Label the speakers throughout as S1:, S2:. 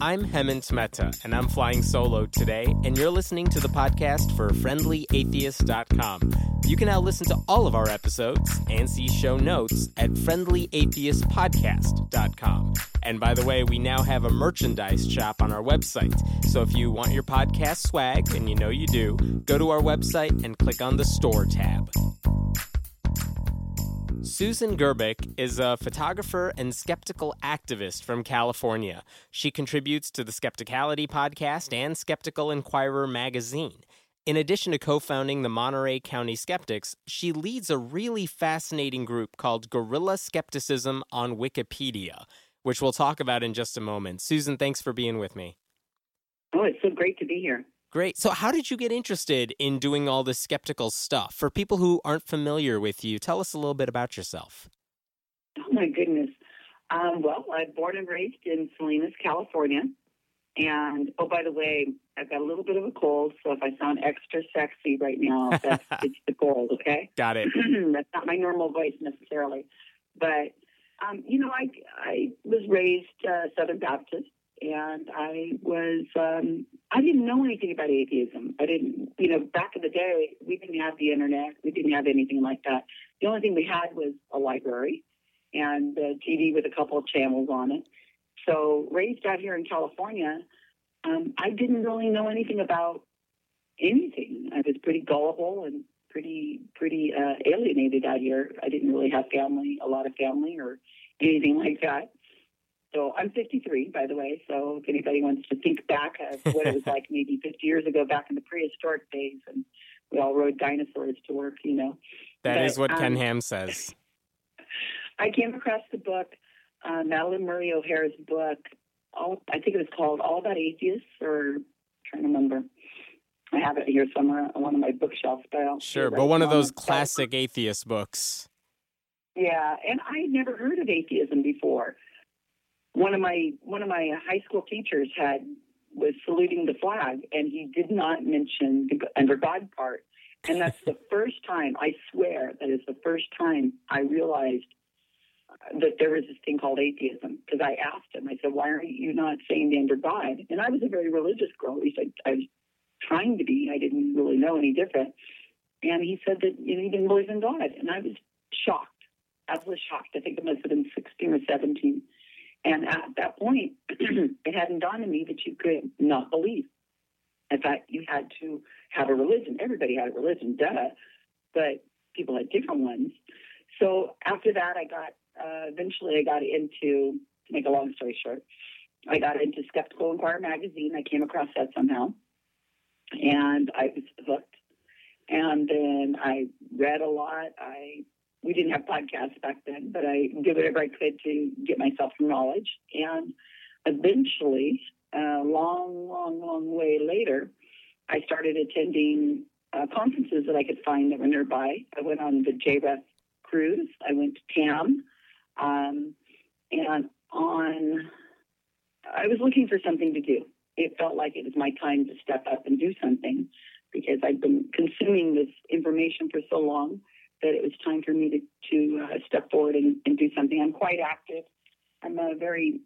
S1: I'm Hemant Mehta, and I'm flying solo today, and you're listening to the podcast for FriendlyAtheist.com. You can now listen to all of our episodes and see show notes at FriendlyAtheistPodcast.com. And by the way, we now have a merchandise shop on our website. So if you want your podcast swag, and you know you do, go to our website and click on the store tab. Susan Gerbic is a photographer and skeptical activist from California. She contributes to the Skepticality podcast and Skeptical Inquirer magazine. In addition to co founding the Monterey County Skeptics, she leads a really fascinating group called Guerrilla Skepticism on Wikipedia, which we'll talk about in just a moment. Susan, thanks for being with me.
S2: Oh, it's so great to be here.
S1: Great. So, how did you get interested in doing all this skeptical stuff? For people who aren't familiar with you, tell us a little bit about yourself.
S2: Oh, my goodness. Um, well, I'm born and raised in Salinas, California. And oh, by the way, I've got a little bit of a cold, so if I sound extra sexy right now, that's it's the cold. Okay,
S1: got it.
S2: that's not my normal voice necessarily, but um, you know, I I was raised uh, Southern Baptist, and I was um, I didn't know anything about atheism. I didn't, you know, back in the day we didn't have the internet, we didn't have anything like that. The only thing we had was a library and a TV with a couple of channels on it. So raised out here in California, um, I didn't really know anything about anything. I was pretty gullible and pretty pretty uh, alienated out here. I didn't really have family, a lot of family, or anything like that. So I'm 53, by the way. So if anybody wants to think back of what it was like maybe 50 years ago, back in the prehistoric days, and we all rode dinosaurs to work, you know.
S1: That but, is what um, Ken Ham says.
S2: I came across the book, uh, Madalyn Murray O'Hair's book. All, I think it was called All About Atheists, or I'm trying to remember. I have it here somewhere on one of my bookshelves. But
S1: sure, but one of those classic atheist books.
S2: Yeah, and I had never heard of atheism before one of my one of my high school teachers had was saluting the flag, and he did not mention the under God part. And that's the first time I swear that is the first time I realized uh, that there was this thing called atheism because I asked him. I said, "Why aren't you not saying the under God?" And I was a very religious girl. He said, "I was trying to be. I didn't really know any different." And he said that you know, he didn't believe in God, and I was shocked, absolutely shocked. I think I must have been sixteen or seventeen. And at that point, it hadn't dawned on me that you could not believe. In fact, you had to have a religion. Everybody had a religion, duh. But people had different ones. So after that, I got uh, eventually I got into to make a long story short, I got into Skeptical Inquirer magazine. I came across that somehow, and I was hooked. And then I read a lot. I we didn't have podcasts back then, but I did whatever I could to get myself some knowledge. And eventually, a uh, long, long, long way later, I started attending uh, conferences that I could find that were nearby. I went on the JREF cruise. I went to TAM. Um, and on, I was looking for something to do. It felt like it was my time to step up and do something because I'd been consuming this information for so long that it was time for me to, to uh, step forward and, and, do something. I'm quite active. I'm a very,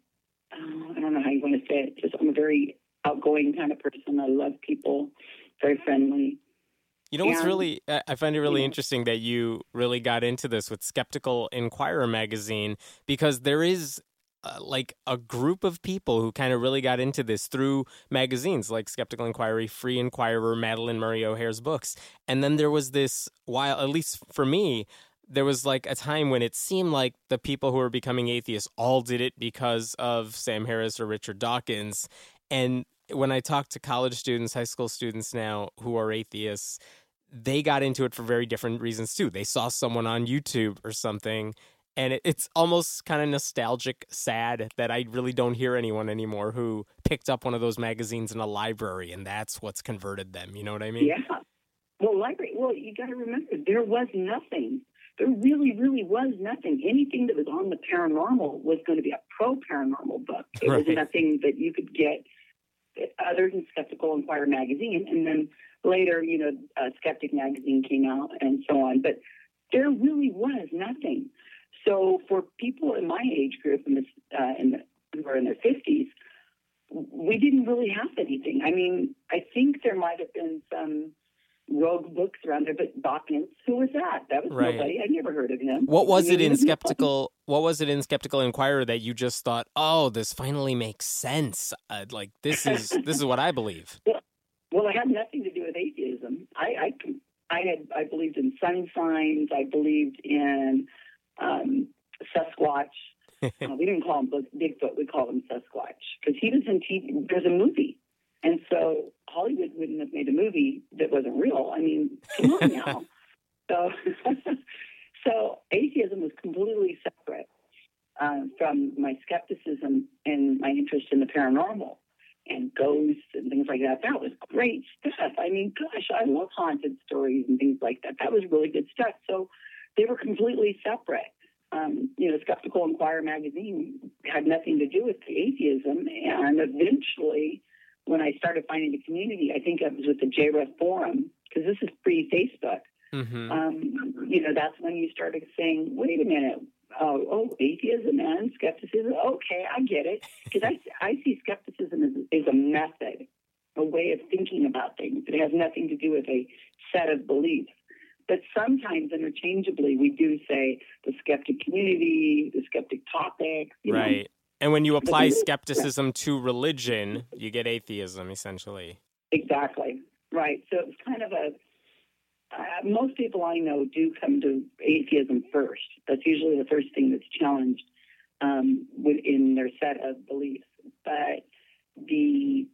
S2: uh, I don't know how you want to say it, just I'm a very outgoing kind of person. I love people, very friendly.
S1: You know what's really, I find it really yeah. interesting that you really got into this with Skeptical Inquirer magazine because there is uh, like a group of people who kind of really got into this through magazines like Skeptical Inquiry, Free Inquirer, Madalyn Murray O'Hair's books. And then there was this while, at least for me, there was like a time when it seemed like the people who were becoming atheists all did it because of Sam Harris or Richard Dawkins. And when I talk to college students, high school students now who are atheists, they got into it for very different reasons too. They saw someone on YouTube or something and it, it's almost kind of nostalgic sad that i really don't hear anyone anymore who picked up one of those magazines in a library and that's what's converted them you know what i mean?
S2: Yeah. Well library well you got to remember there was nothing there really really was nothing. Anything that was on the paranormal was going to be a pro paranormal book. It right. was nothing that you could get other than skeptical inquirer magazine and then later you know uh, skeptic magazine came out and so on but there really was nothing so for people in my age group, in, this, uh, in the, who are in their 50s, we didn't really have anything. I mean, I think there might have been some rogue books around there, but Dawkins, who was that? That was
S1: Right.
S2: nobody. I never heard of him.
S1: What was
S2: I mean,
S1: it in
S2: nobody.
S1: skeptical? What was it in skeptical inquirer that you just thought, "Oh, this finally makes sense"? Uh, like this is this is what I believe.
S2: Well, it had nothing to do with atheism. I, I, I had, I believed in sun signs. I believed in um, Sasquatch. Uh, we didn't call him Bigfoot. We called him Sasquatch because he was in TV. There's a movie, and so Hollywood wouldn't have made a movie that wasn't real. I mean, come on now. so, so atheism was completely separate uh, from my skepticism and my interest in the paranormal and ghosts and things like that. That was great stuff. I mean, gosh, I love haunted stories and things like that. That was really good stuff. So they were completely separate. Um, you know, Skeptical Inquirer magazine had nothing to do with atheism. And eventually, when I started finding the community, I think it was with the JREF forum, because this is pre Facebook.
S1: hmm
S2: Um, you know, that's when you started saying, wait a minute, oh, oh atheism and skepticism. Okay, I get it. Because I, I see skepticism as, as a method, a way of thinking about things. It has nothing to do with a set of beliefs. But sometimes interchangeably, we do say the skeptic community, the skeptic topic. You know.
S1: Right. And when you apply
S2: is-
S1: skepticism to religion, you get atheism essentially.
S2: Exactly. Right. So it's kind of a. Uh, most people I know do come to atheism first. That's usually the first thing that's challenged um, within their set of beliefs. But the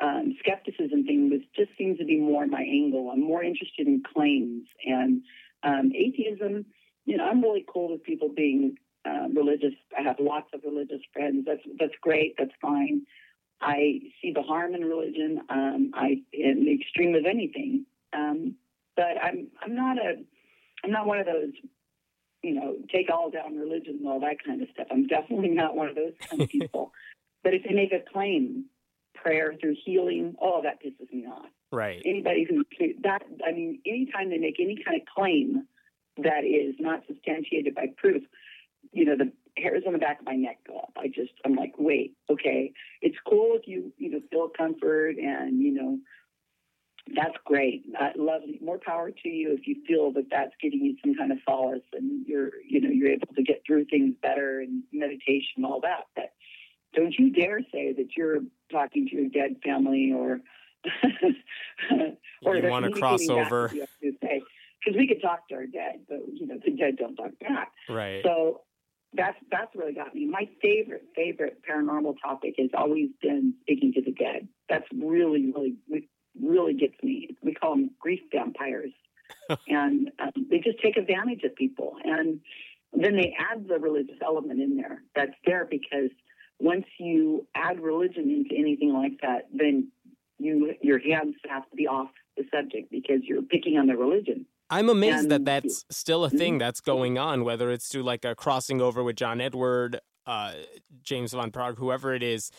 S2: um, skepticism thing was just seems to be more my angle. I'm more interested in claims and um, atheism. You know, I'm really cool with people being uh, religious. I have lots of religious friends. That's that's great. That's fine. I see the harm in religion. Um, I in the extreme of anything. Um, but I'm I'm not a I'm not one of those you know take all down religion and all that kind of stuff. I'm definitely not one of those kind of people. but if they make a claim, prayer through healing, oh that pisses me off.
S1: Right.
S2: Anybody who that I mean, anytime they make any kind of claim that is not substantiated by proof, you know, the hairs on the back of my neck go up. I just I'm like, wait, okay, it's cool if you you know feel comfort and you know that's great. I love more power to you if you feel that that's giving you some kind of solace and you're you know you're able to get through things better and meditation all that. But don't you dare say that you're talking to your dead family or or
S1: You cross over.
S2: to should say. Because we could talk to our dead, but you know the dead don't talk back.
S1: Right.
S2: So that's that's really got me. My favorite favorite paranormal topic has always been speaking to the dead. That's really really really gets me. We call them grief vampires, and um, they just take advantage of people. And then they add the religious element in there. That's there because once you add religion into anything like that, then you your hands have to be off the subject because you're picking on the religion.
S1: I'm amazed that that's still a thing that's going on, whether it's through like a crossing over with John Edward, uh, James Van Praagh, whoever it is.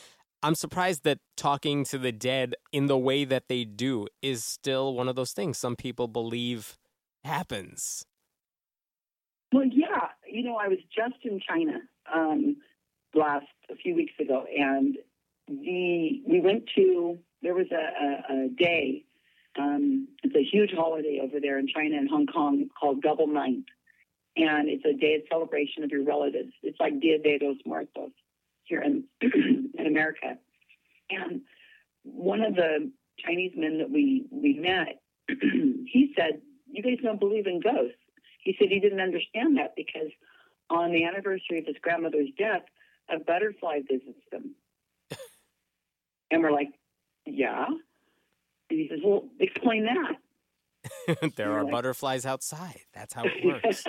S1: I'm surprised that talking to the dead in the way that they do is still one of those things some people believe happens.
S2: Well, yeah. You know, I was just in China um, last a few weeks ago, and the we went to there was a, a, a day. Um, it's a huge holiday over there in China and Hong Kong called Double Ninth, and it's a day of celebration of your relatives. It's like Dia de los Muertos here in in America. And one of the Chinese men that we we met, he said, "You guys don't believe in ghosts." He said he didn't understand that because on the anniversary of his grandmother's death, a butterfly visits them. and we're like, yeah. And he says, well, explain that.
S1: there are
S2: Right.
S1: butterflies outside. That's how it works.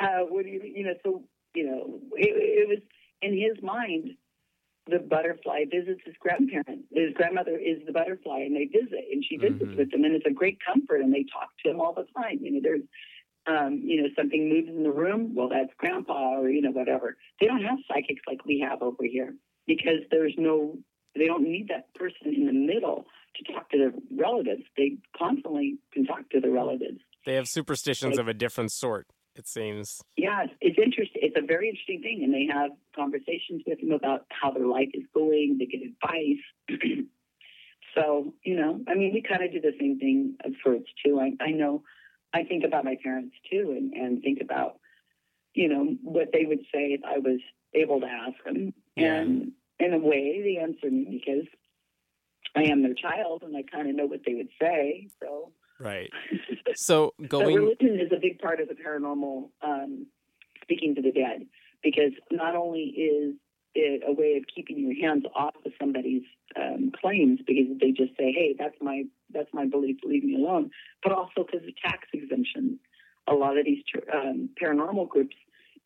S2: uh, what do you, you know, so, you know, it, it was in his mind, the butterfly visits his grandparent. His grandmother is the butterfly, and they visit, and she visits
S1: Mhm.
S2: with them, and it's a great comfort, and they talk to him all the time. You know, there's, um, you know, something moves in the room. Well, that's grandpa, or you know, whatever. They don't have psychics like we have over here because there's no. They don't need that person in the middle to talk to their relatives. They constantly can talk to the relatives.
S1: They have superstitions of a different sort. It seems.
S2: Yeah, it's interesting. It's a very interesting thing, and they have conversations with them about how their life is going. They get advice. so you know, I mean, we kind of do the same thing of sorts too. I, I know. I think about my parents too, and and think about you know what they would say if I was able to ask them.
S1: Yeah.
S2: And in a way, they answer me because I am their child, and I kind of know what they would say. So.
S1: Right. So going
S2: religion is a big part of the paranormal um, speaking to the dead because not only is it a way of keeping your hands off of somebody's um, claims because they just say, "Hey, that's my that's my belief, leave me alone," but also because of tax exemptions. A lot of these um, paranormal groups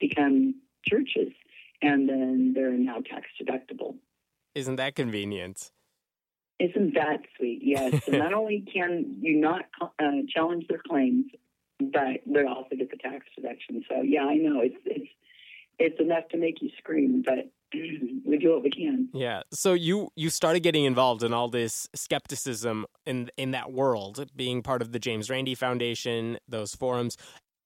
S2: become churches, and then they're now tax deductible.
S1: Isn't that convenient?
S2: Isn't that sweet? Yes. so not only can you not uh, challenge their claims, but they also get the tax deduction. So yeah, I know it's it's it's enough to make you scream, but we do what we can.
S1: Yeah. So you you started getting involved in all this skepticism in in that world, being part of the James Randi Foundation, those forums.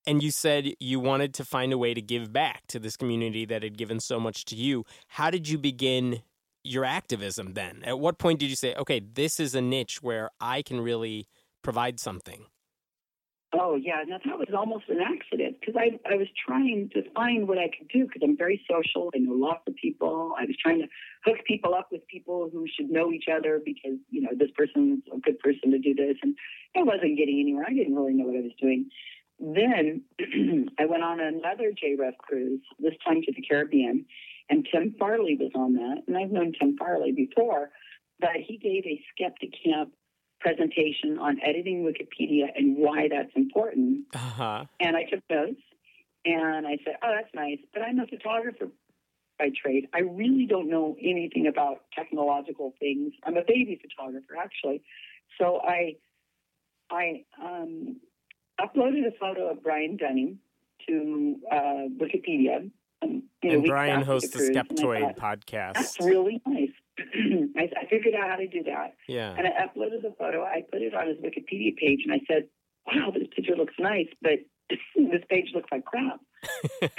S1: And you said you wanted to find a way to give back to this community that had given so much to you. How did you begin your activism then? At what point did you say, okay, this is a niche where I can really provide something?
S2: Oh yeah, now that was almost an accident because I I was trying to find what I could do because I'm very social. I know lots of people. I was trying to hook people up with people who should know each other because you know this person's a good person to do this, and I wasn't getting anywhere. I didn't really know what I was doing. Then I went on another JREF cruise, this time to the Caribbean, and Tim Farley was on that. And I've known Tim Farley before, but he gave a skeptic camp presentation on editing Wikipedia and why that's important.
S1: Uh huh.
S2: And I took notes and I said, oh, that's nice, but I'm a photographer by trade. I really don't know anything about technological things. I'm a baby photographer, actually. So I, I um, uploaded a photo of Brian Dunning to uh, Wikipedia. Um, you know,
S1: And Brian hosts
S2: the
S1: the
S2: cruise, and I
S1: Skeptoid
S2: thought,
S1: podcast.
S2: That's really nice. I, I figured out how to do that.
S1: Yeah.
S2: And I uploaded the photo. I put it on his Wikipedia page, and I said, "Wow, this picture looks nice, but this page looks like crap."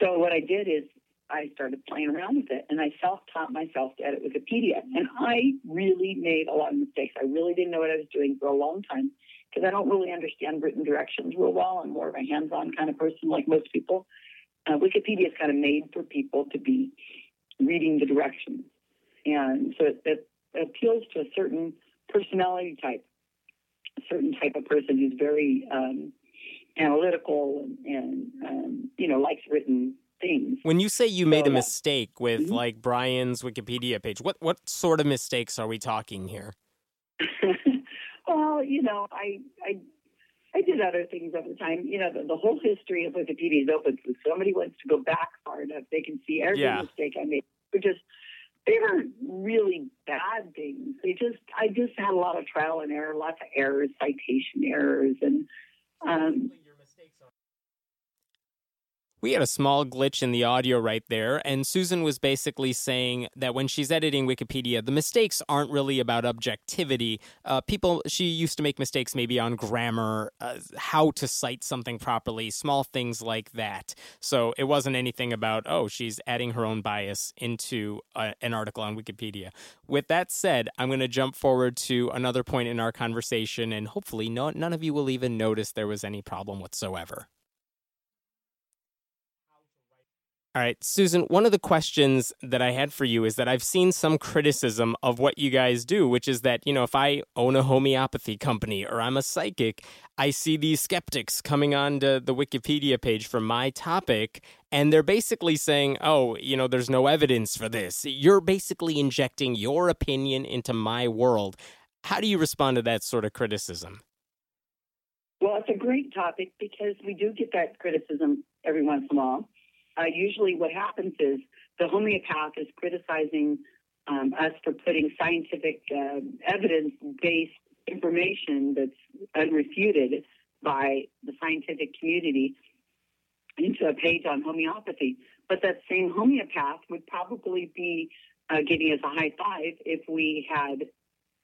S2: so what I did is I started playing around with it, and I self-taught myself to edit Wikipedia. And I really made a lot of mistakes. I really didn't know what I was doing for a long time because I don't really understand written directions real well. I'm more of a hands-on kind of person, like most people. Uh, Wikipedia is kind of made for people to be reading the directions, and so it, it appeals to a certain personality type, a certain type of person who's very um, analytical and, and um, you know likes written things.
S1: When you say you made a mistake with
S2: Mhm.
S1: like Brian's Wikipedia page, what what sort of mistakes are we talking here?
S2: well, you know, I I I did other things over time. You know, the, the whole history of Wikipedia is open. So if somebody wants to go back far enough, they can see every
S1: Yeah.
S2: mistake I made. They're just they were really bad things. They just I just had a lot of trial and error, lots of errors, citation errors, and um,
S1: We had a small glitch in the audio right there, and Susan was basically saying that when she's editing Wikipedia, the mistakes aren't really about objectivity. Uh, people, she used to make mistakes maybe on grammar, uh, how to cite something properly, small things like that. So it wasn't anything about, oh, she's adding her own bias into uh, an article on Wikipedia. With that said, I'm going to jump forward to another point in our conversation, and hopefully, no, none of you will even notice there was any problem whatsoever. All right, Susan, one of the questions that I had for you is that I've seen some criticism of what you guys do, which is that, you know, if I own a homeopathy company or I'm a psychic, I see these skeptics coming onto the Wikipedia page for my topic, and they're basically saying, oh, you know, there's no evidence for this. You're basically injecting your opinion into my world. How do you respond to that sort of criticism?
S2: Well, it's a great topic because we do get that criticism every once in a while. Uh, usually, what happens is the homeopath is criticizing um, us for putting scientific uh, evidence based information that's unrefuted by the scientific community into a page on homeopathy. But that same homeopath would probably be uh, giving us a high five if we had,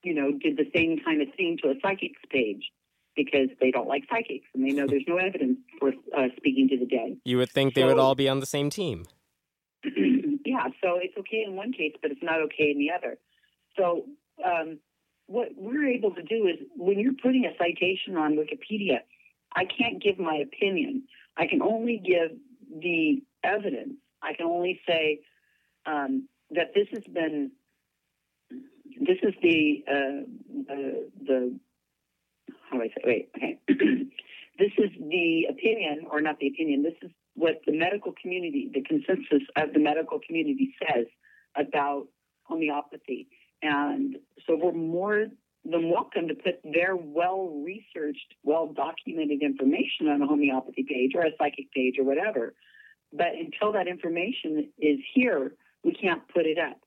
S2: you know, did the same kind of thing to a psychic's page because they don't like psychics and they know there's no evidence for uh, speaking to the dead.
S1: You would think they would all be on the same team.
S2: yeah, so it's okay in one case, but it's not okay in the other. So um, what we're able to do is when you're putting a citation on Wikipedia, I can't give my opinion. I can only give the evidence. I can only say um, that this has been. This is the uh, the the say? Wait, okay. this is the opinion, or not the opinion. This is what the medical community, the consensus of the medical community says about homeopathy. And so we're more than welcome to put their well researched, well documented information on a homeopathy page or a psychic page or whatever. But until that information is here, we can't put it up.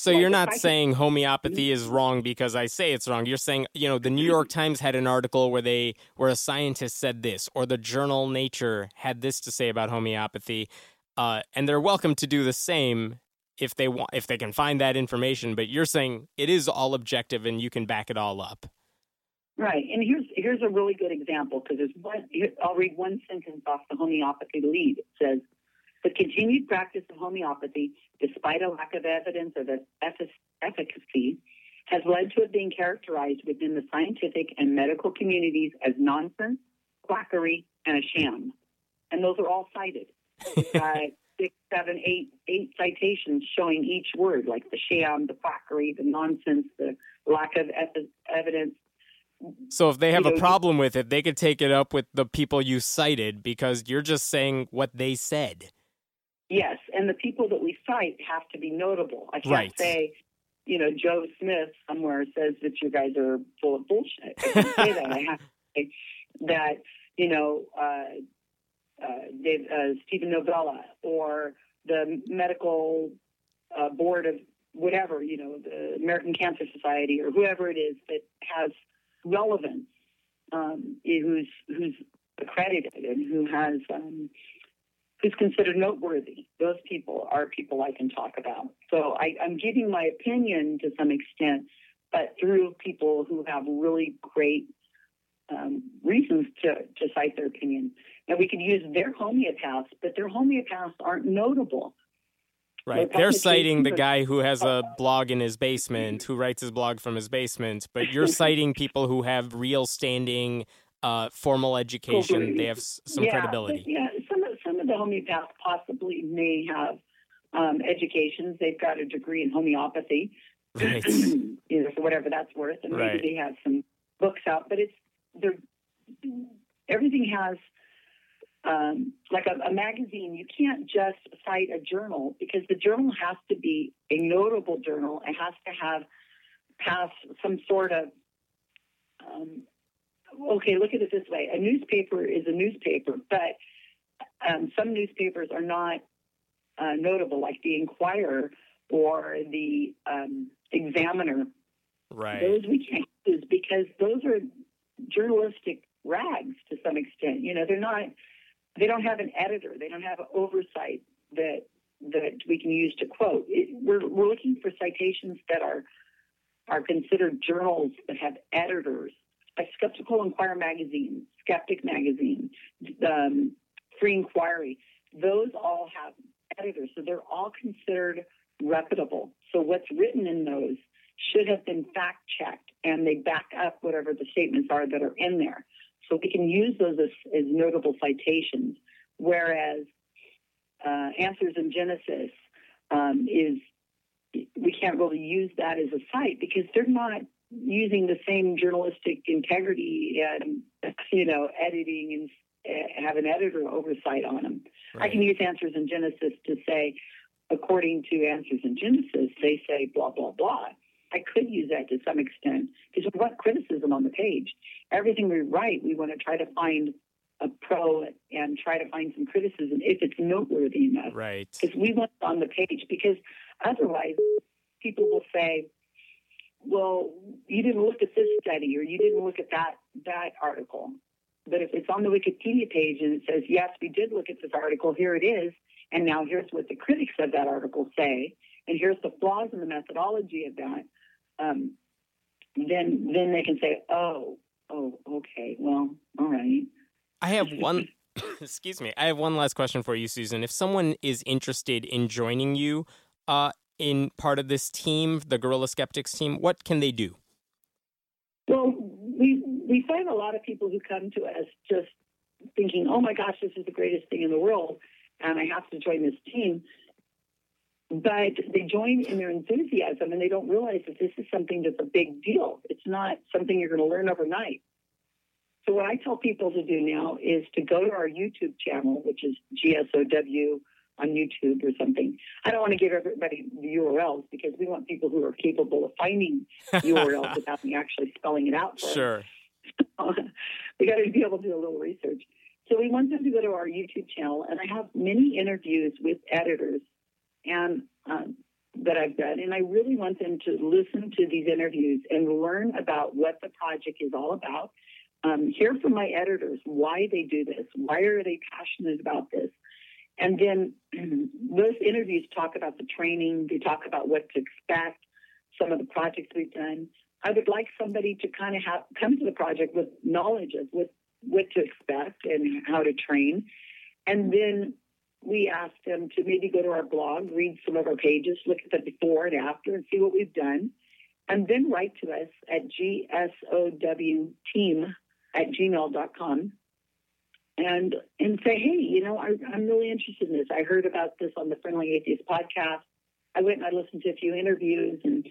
S1: So
S2: Like
S1: you're not saying homeopathy is wrong because I say it's wrong. You're saying, you know, the New York Times had an article where they where a scientist said this, or the journal Nature had this to say about homeopathy, uh, and they're welcome to do the same if they want if they can find that information. But you're saying it is all objective and you can back it all up.
S2: Right, and here's here's a really good example because there's one. I'll read one sentence off the homeopathy lead. It says, "The continued practice of homeopathy, despite a lack of evidence of its efficacy, has led to it being characterized within the scientific and medical communities as nonsense, quackery, and a sham." And those are all cited. uh, six, seven, eight, eight citations showing each word, like the sham, the quackery, the nonsense, the lack of ev- evidence.
S1: So if they have
S2: You
S1: a
S2: know,
S1: problem with it, they could take it up with the people you cited because you're just saying what they said.
S2: Yes, and the people that we cite have to be notable. I can't
S1: Right.
S2: say, you know, Joe Smith somewhere says that you guys are full of bullshit. I can't say that. I have to say that, you know, uh, uh, Dave, uh, Steven Novella or the medical uh, board of whatever, you know, the American Cancer Society or whoever it is that has relevance, um, who's who's accredited and who has um, who's considered noteworthy. Those people are people I can talk about. So I, I'm giving my opinion to some extent, but through people who have really great um, reasons to, to cite their opinion. Now we could use their homeopaths, but their homeopaths aren't notable.
S1: Right.
S2: Well,
S1: They're citing the guy who has a blog in his basement, who writes his blog from his basement, but you're citing people who have real standing, uh, formal education. They have some
S2: yeah,
S1: credibility.
S2: yeah, some of some of the homeopaths possibly may have um, educations. They've got a degree in homeopathy,
S1: Right.
S2: you know, for whatever that's worth, and maybe
S1: Right.
S2: they have some books out. But it's they're everything has um, like a, a magazine. You can't just cite a journal because the journal has to be a notable journal. It has to have have some sort of um, okay. Look at it this way: a newspaper is a newspaper, but um, some newspapers are not uh, notable, like the Inquirer or the um, Examiner.
S1: Right.
S2: Those we can't use because those are journalistic rags to some extent. You know, they're not. They don't have an editor. They don't have an oversight that that we can use to quote. It, we're we're looking for citations that are are considered journals that have editors. Like Skeptical Inquirer magazine, Skeptic magazine, um, Free Inquiry. Those all have editors, so they're all considered reputable. So what's written in those should have been fact checked and they back up whatever the statements are that are in there. So we can use those as, as notable citations. Whereas uh, Answers in Genesis um, is, we can't really use that as a site because they're not using the same journalistic integrity and, you know, editing and have an editor oversight on them. I can use Answers in Genesis to say, according to Answers in Genesis, they say blah, blah, blah. I could use that to some extent because we want criticism on the page. Everything we write, we want to try to find a pro and try to find some criticism if it's noteworthy enough.
S1: Right.
S2: Because we want it on the page because otherwise people will say, well, you didn't look at this study or you didn't look at that that article. But if it's on the Wikipedia page and it says, yes, we did look at this article, here it is, and now here's what the critics of that article say, and here's the flaws in the methodology of that, um, then then they can say, oh, Oh, okay. Well, all right.
S1: I have one. excuse me. I have one last question for you, Susan. If someone is interested in joining you uh, in part of this team, the Guerrilla Skeptics team, what can they do?
S2: Well, we find a lot of people who come to us just thinking, "Oh my gosh, this is the greatest thing in the world," and I have to join this team. But they join in their enthusiasm, and they don't realize that this is something that's a big deal. It's not something you're going to learn overnight. So what I tell people to do now is to go to our YouTube channel, which is GSOW on YouTube or something. I don't want to give everybody the URLs because we want people who are capable of finding URLs without me actually spelling it out.
S1: sure.
S2: we got to be able to do a little research. So we want them to go to our YouTube channel, and I have many interviews with editors and um, that I've done, and I really want them to listen to these interviews and learn about what the project is all about. Um, hear from my editors why they do this, why are they passionate about this, and then those interviews talk about the training, they talk about what to expect, some of the projects we've done. I would like somebody to kind of have come to the project with knowledge of what what to expect and how to train, and then we ask them to maybe go to our blog, read some of our pages, look at the before and after, and see what we've done, and then write to us at gsowteam at gmail.com and and say, hey, you know, I, I'm really interested in this. I heard about this on the Friendly Atheist podcast. I went and I listened to a few interviews and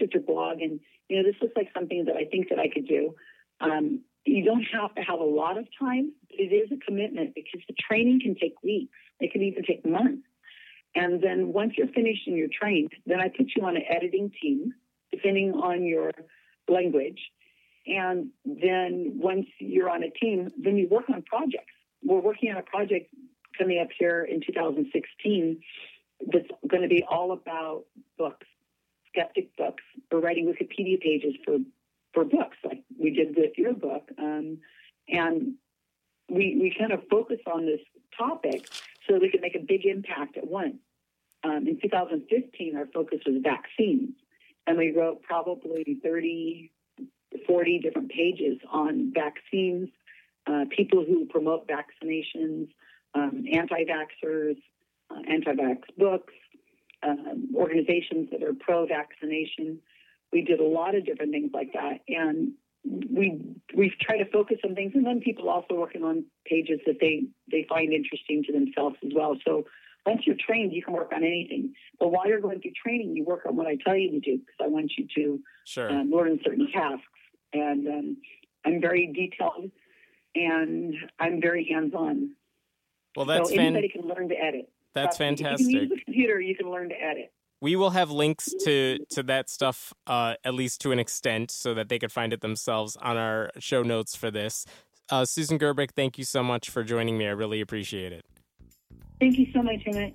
S2: looked at your blog and you know this looks like something that I think that I could do. Um, you don't have to have a lot of time, but it is a commitment because the training can take weeks. It can even take months. And then once you're finished and you're trained, then I put you on an editing team, depending on your language. And then once you're on a team, then you work on projects. We're working on a project coming up here in 2016 that's going to be all about books, skeptic books. We're writing Wikipedia pages for, for books, like we did with your book. Um, and we, we kind of focus on this topic so that we can make a big impact at once. Um, in 2015, our focus was vaccines, and we wrote probably 30 40 different pages on vaccines, uh, people who promote vaccinations, um, anti vaxxers, uh, anti vax books, um, organizations that are pro vaccination. We did a lot of different things like that. And we we try to focus on things, and then people also working on pages that they they find interesting to themselves as well. So once you're trained, you can work on anything. But while you're going through training, you work on what I tell you to do because I want you to
S1: sure.
S2: um, learn certain tasks and um, I'm very detailed and I'm very hands-on.
S1: Well, that's
S2: so anybody fan- can learn to edit.
S1: That's fantastic.
S2: If you can use the computer, you can learn to edit.
S1: We will have links to to that stuff, uh, at least to an extent, so that they could find it themselves on our show notes for this. Uh, Susan Gerbic, thank you so much for joining me. I really appreciate it.
S2: Thank you so much, Emmett.